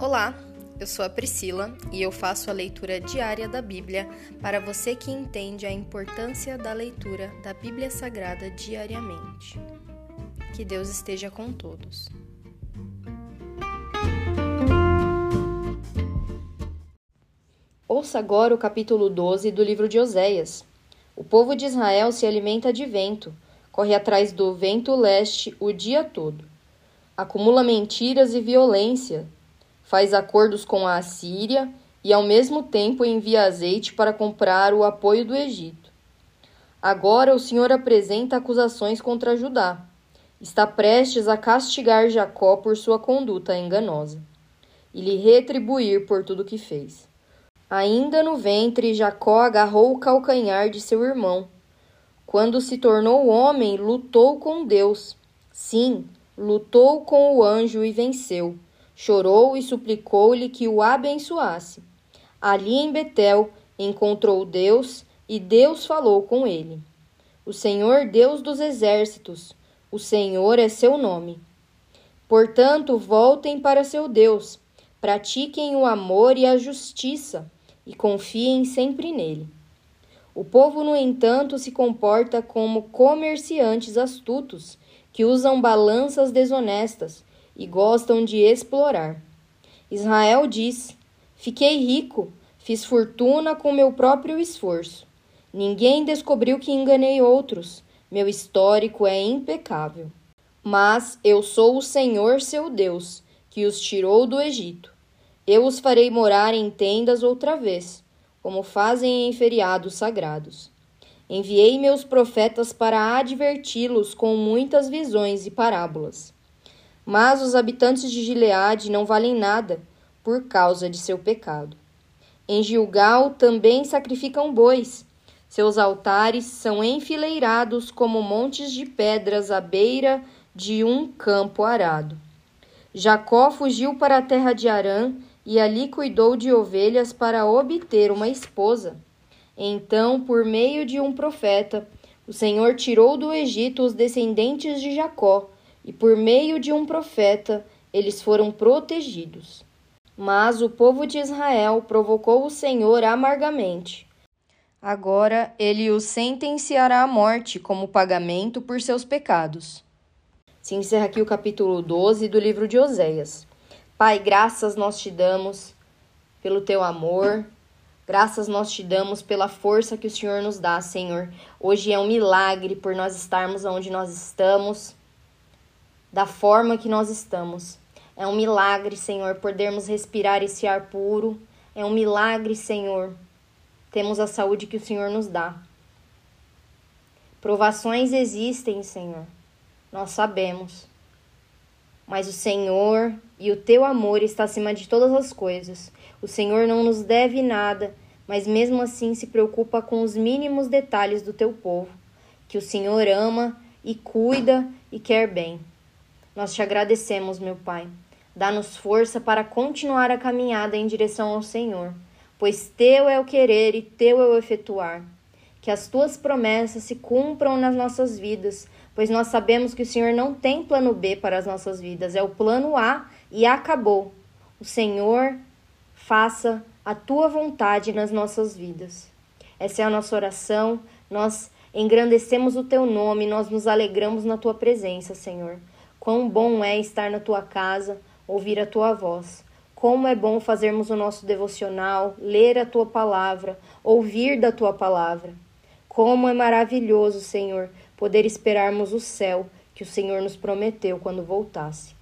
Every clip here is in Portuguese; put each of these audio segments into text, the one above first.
Olá, eu sou a Priscila e eu faço a leitura diária da Bíblia para você que entende a importância da leitura da Bíblia Sagrada diariamente. Que Deus esteja com todos. Ouça agora o capítulo 12 do livro de Oséias. O povo de Israel se alimenta de vento, corre atrás do vento leste o dia todo. Acumula mentiras e violência, faz acordos com a Assíria e ao mesmo tempo envia azeite para comprar o apoio do Egito. Agora o Senhor apresenta acusações contra Judá. Está prestes a castigar Jacó por sua conduta enganosa e lhe retribuir por tudo que fez. Ainda no ventre, Jacó agarrou o calcanhar de seu irmão. Quando se tornou homem, lutou com Deus. Sim, lutou com o anjo e venceu chorou e suplicou-lhe que o abençoasse. Ali em Betel encontrou Deus e Deus falou com ele. O Senhor Deus dos exércitos, o Senhor é seu nome. Portanto, voltem para seu Deus, pratiquem o amor e a justiça e confiem sempre nele. O povo, no entanto, se comporta como comerciantes astutos que usam balanças desonestas e gostam de explorar. Israel diz: Fiquei rico, fiz fortuna com meu próprio esforço. Ninguém descobriu que enganei outros. Meu histórico é impecável. Mas eu sou o Senhor seu Deus, que os tirou do Egito. Eu os farei morar em tendas outra vez, como fazem em feriados sagrados. Enviei meus profetas para adverti-los com muitas visões e parábolas. Mas os habitantes de Gileade não valem nada por causa de seu pecado. Em Gilgal também sacrificam bois. Seus altares são enfileirados como montes de pedras à beira de um campo arado. Jacó fugiu para a terra de Arã e ali cuidou de ovelhas para obter uma esposa. Então, por meio de um profeta, o Senhor tirou do Egito os descendentes de Jacó e por meio de um profeta eles foram protegidos. Mas o povo de Israel provocou o Senhor amargamente. Agora ele os sentenciará à morte como pagamento por seus pecados. Se encerra aqui o capítulo 12 do livro de Oséias. Pai, graças nós te damos pelo teu amor, Graças nós te damos pela força que o Senhor nos dá, Senhor. Hoje é um milagre por nós estarmos onde nós estamos da forma que nós estamos. É um milagre, Senhor, podermos respirar esse ar puro. É um milagre, Senhor. Temos a saúde que o Senhor nos dá. Provações existem, Senhor. Nós sabemos. Mas o Senhor e o teu amor está acima de todas as coisas. O Senhor não nos deve nada, mas mesmo assim se preocupa com os mínimos detalhes do teu povo, que o Senhor ama e cuida e quer bem. Nós te agradecemos, meu Pai. Dá-nos força para continuar a caminhada em direção ao Senhor, pois teu é o querer e teu é o efetuar. Que as tuas promessas se cumpram nas nossas vidas, pois nós sabemos que o Senhor não tem plano B para as nossas vidas, é o plano A e acabou. O Senhor faça a tua vontade nas nossas vidas. Essa é a nossa oração. Nós engrandecemos o teu nome, nós nos alegramos na tua presença, Senhor. Quão bom é estar na tua casa, ouvir a tua voz. Como é bom fazermos o nosso devocional, ler a tua palavra, ouvir da tua palavra. Como é maravilhoso, Senhor, poder esperarmos o céu que o Senhor nos prometeu quando voltasse.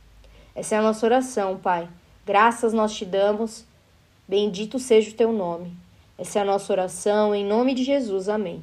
Essa é a nossa oração, Pai. Graças nós te damos. Bendito seja o teu nome. Essa é a nossa oração, em nome de Jesus. Amém.